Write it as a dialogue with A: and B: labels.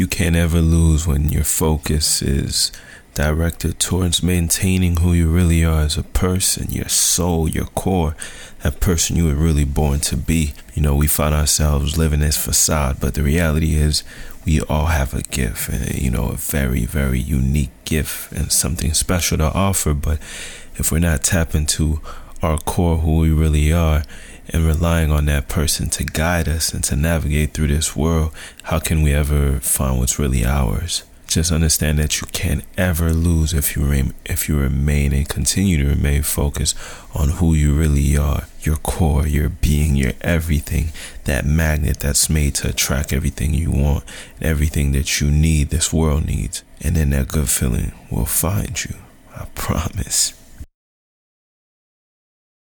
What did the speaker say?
A: You can't ever lose when your focus is directed towards maintaining who you really are as a person, your soul, your core, that person you were really born to be. You know, we find ourselves living this facade, but the reality is we all have a gift, and, you know, a very, very unique gift and something special to offer. But if we're not tapping into our core, who we really are, and relying on that person to guide us and to navigate through this world, how can we ever find what's really ours? Just understand that you can't ever lose if you remain, if you remain and continue to remain focused on who you really are, your core, your being, your everything, that magnet that's made to attract everything you want and everything that you need, this world needs. And then that good feeling will find you. I promise.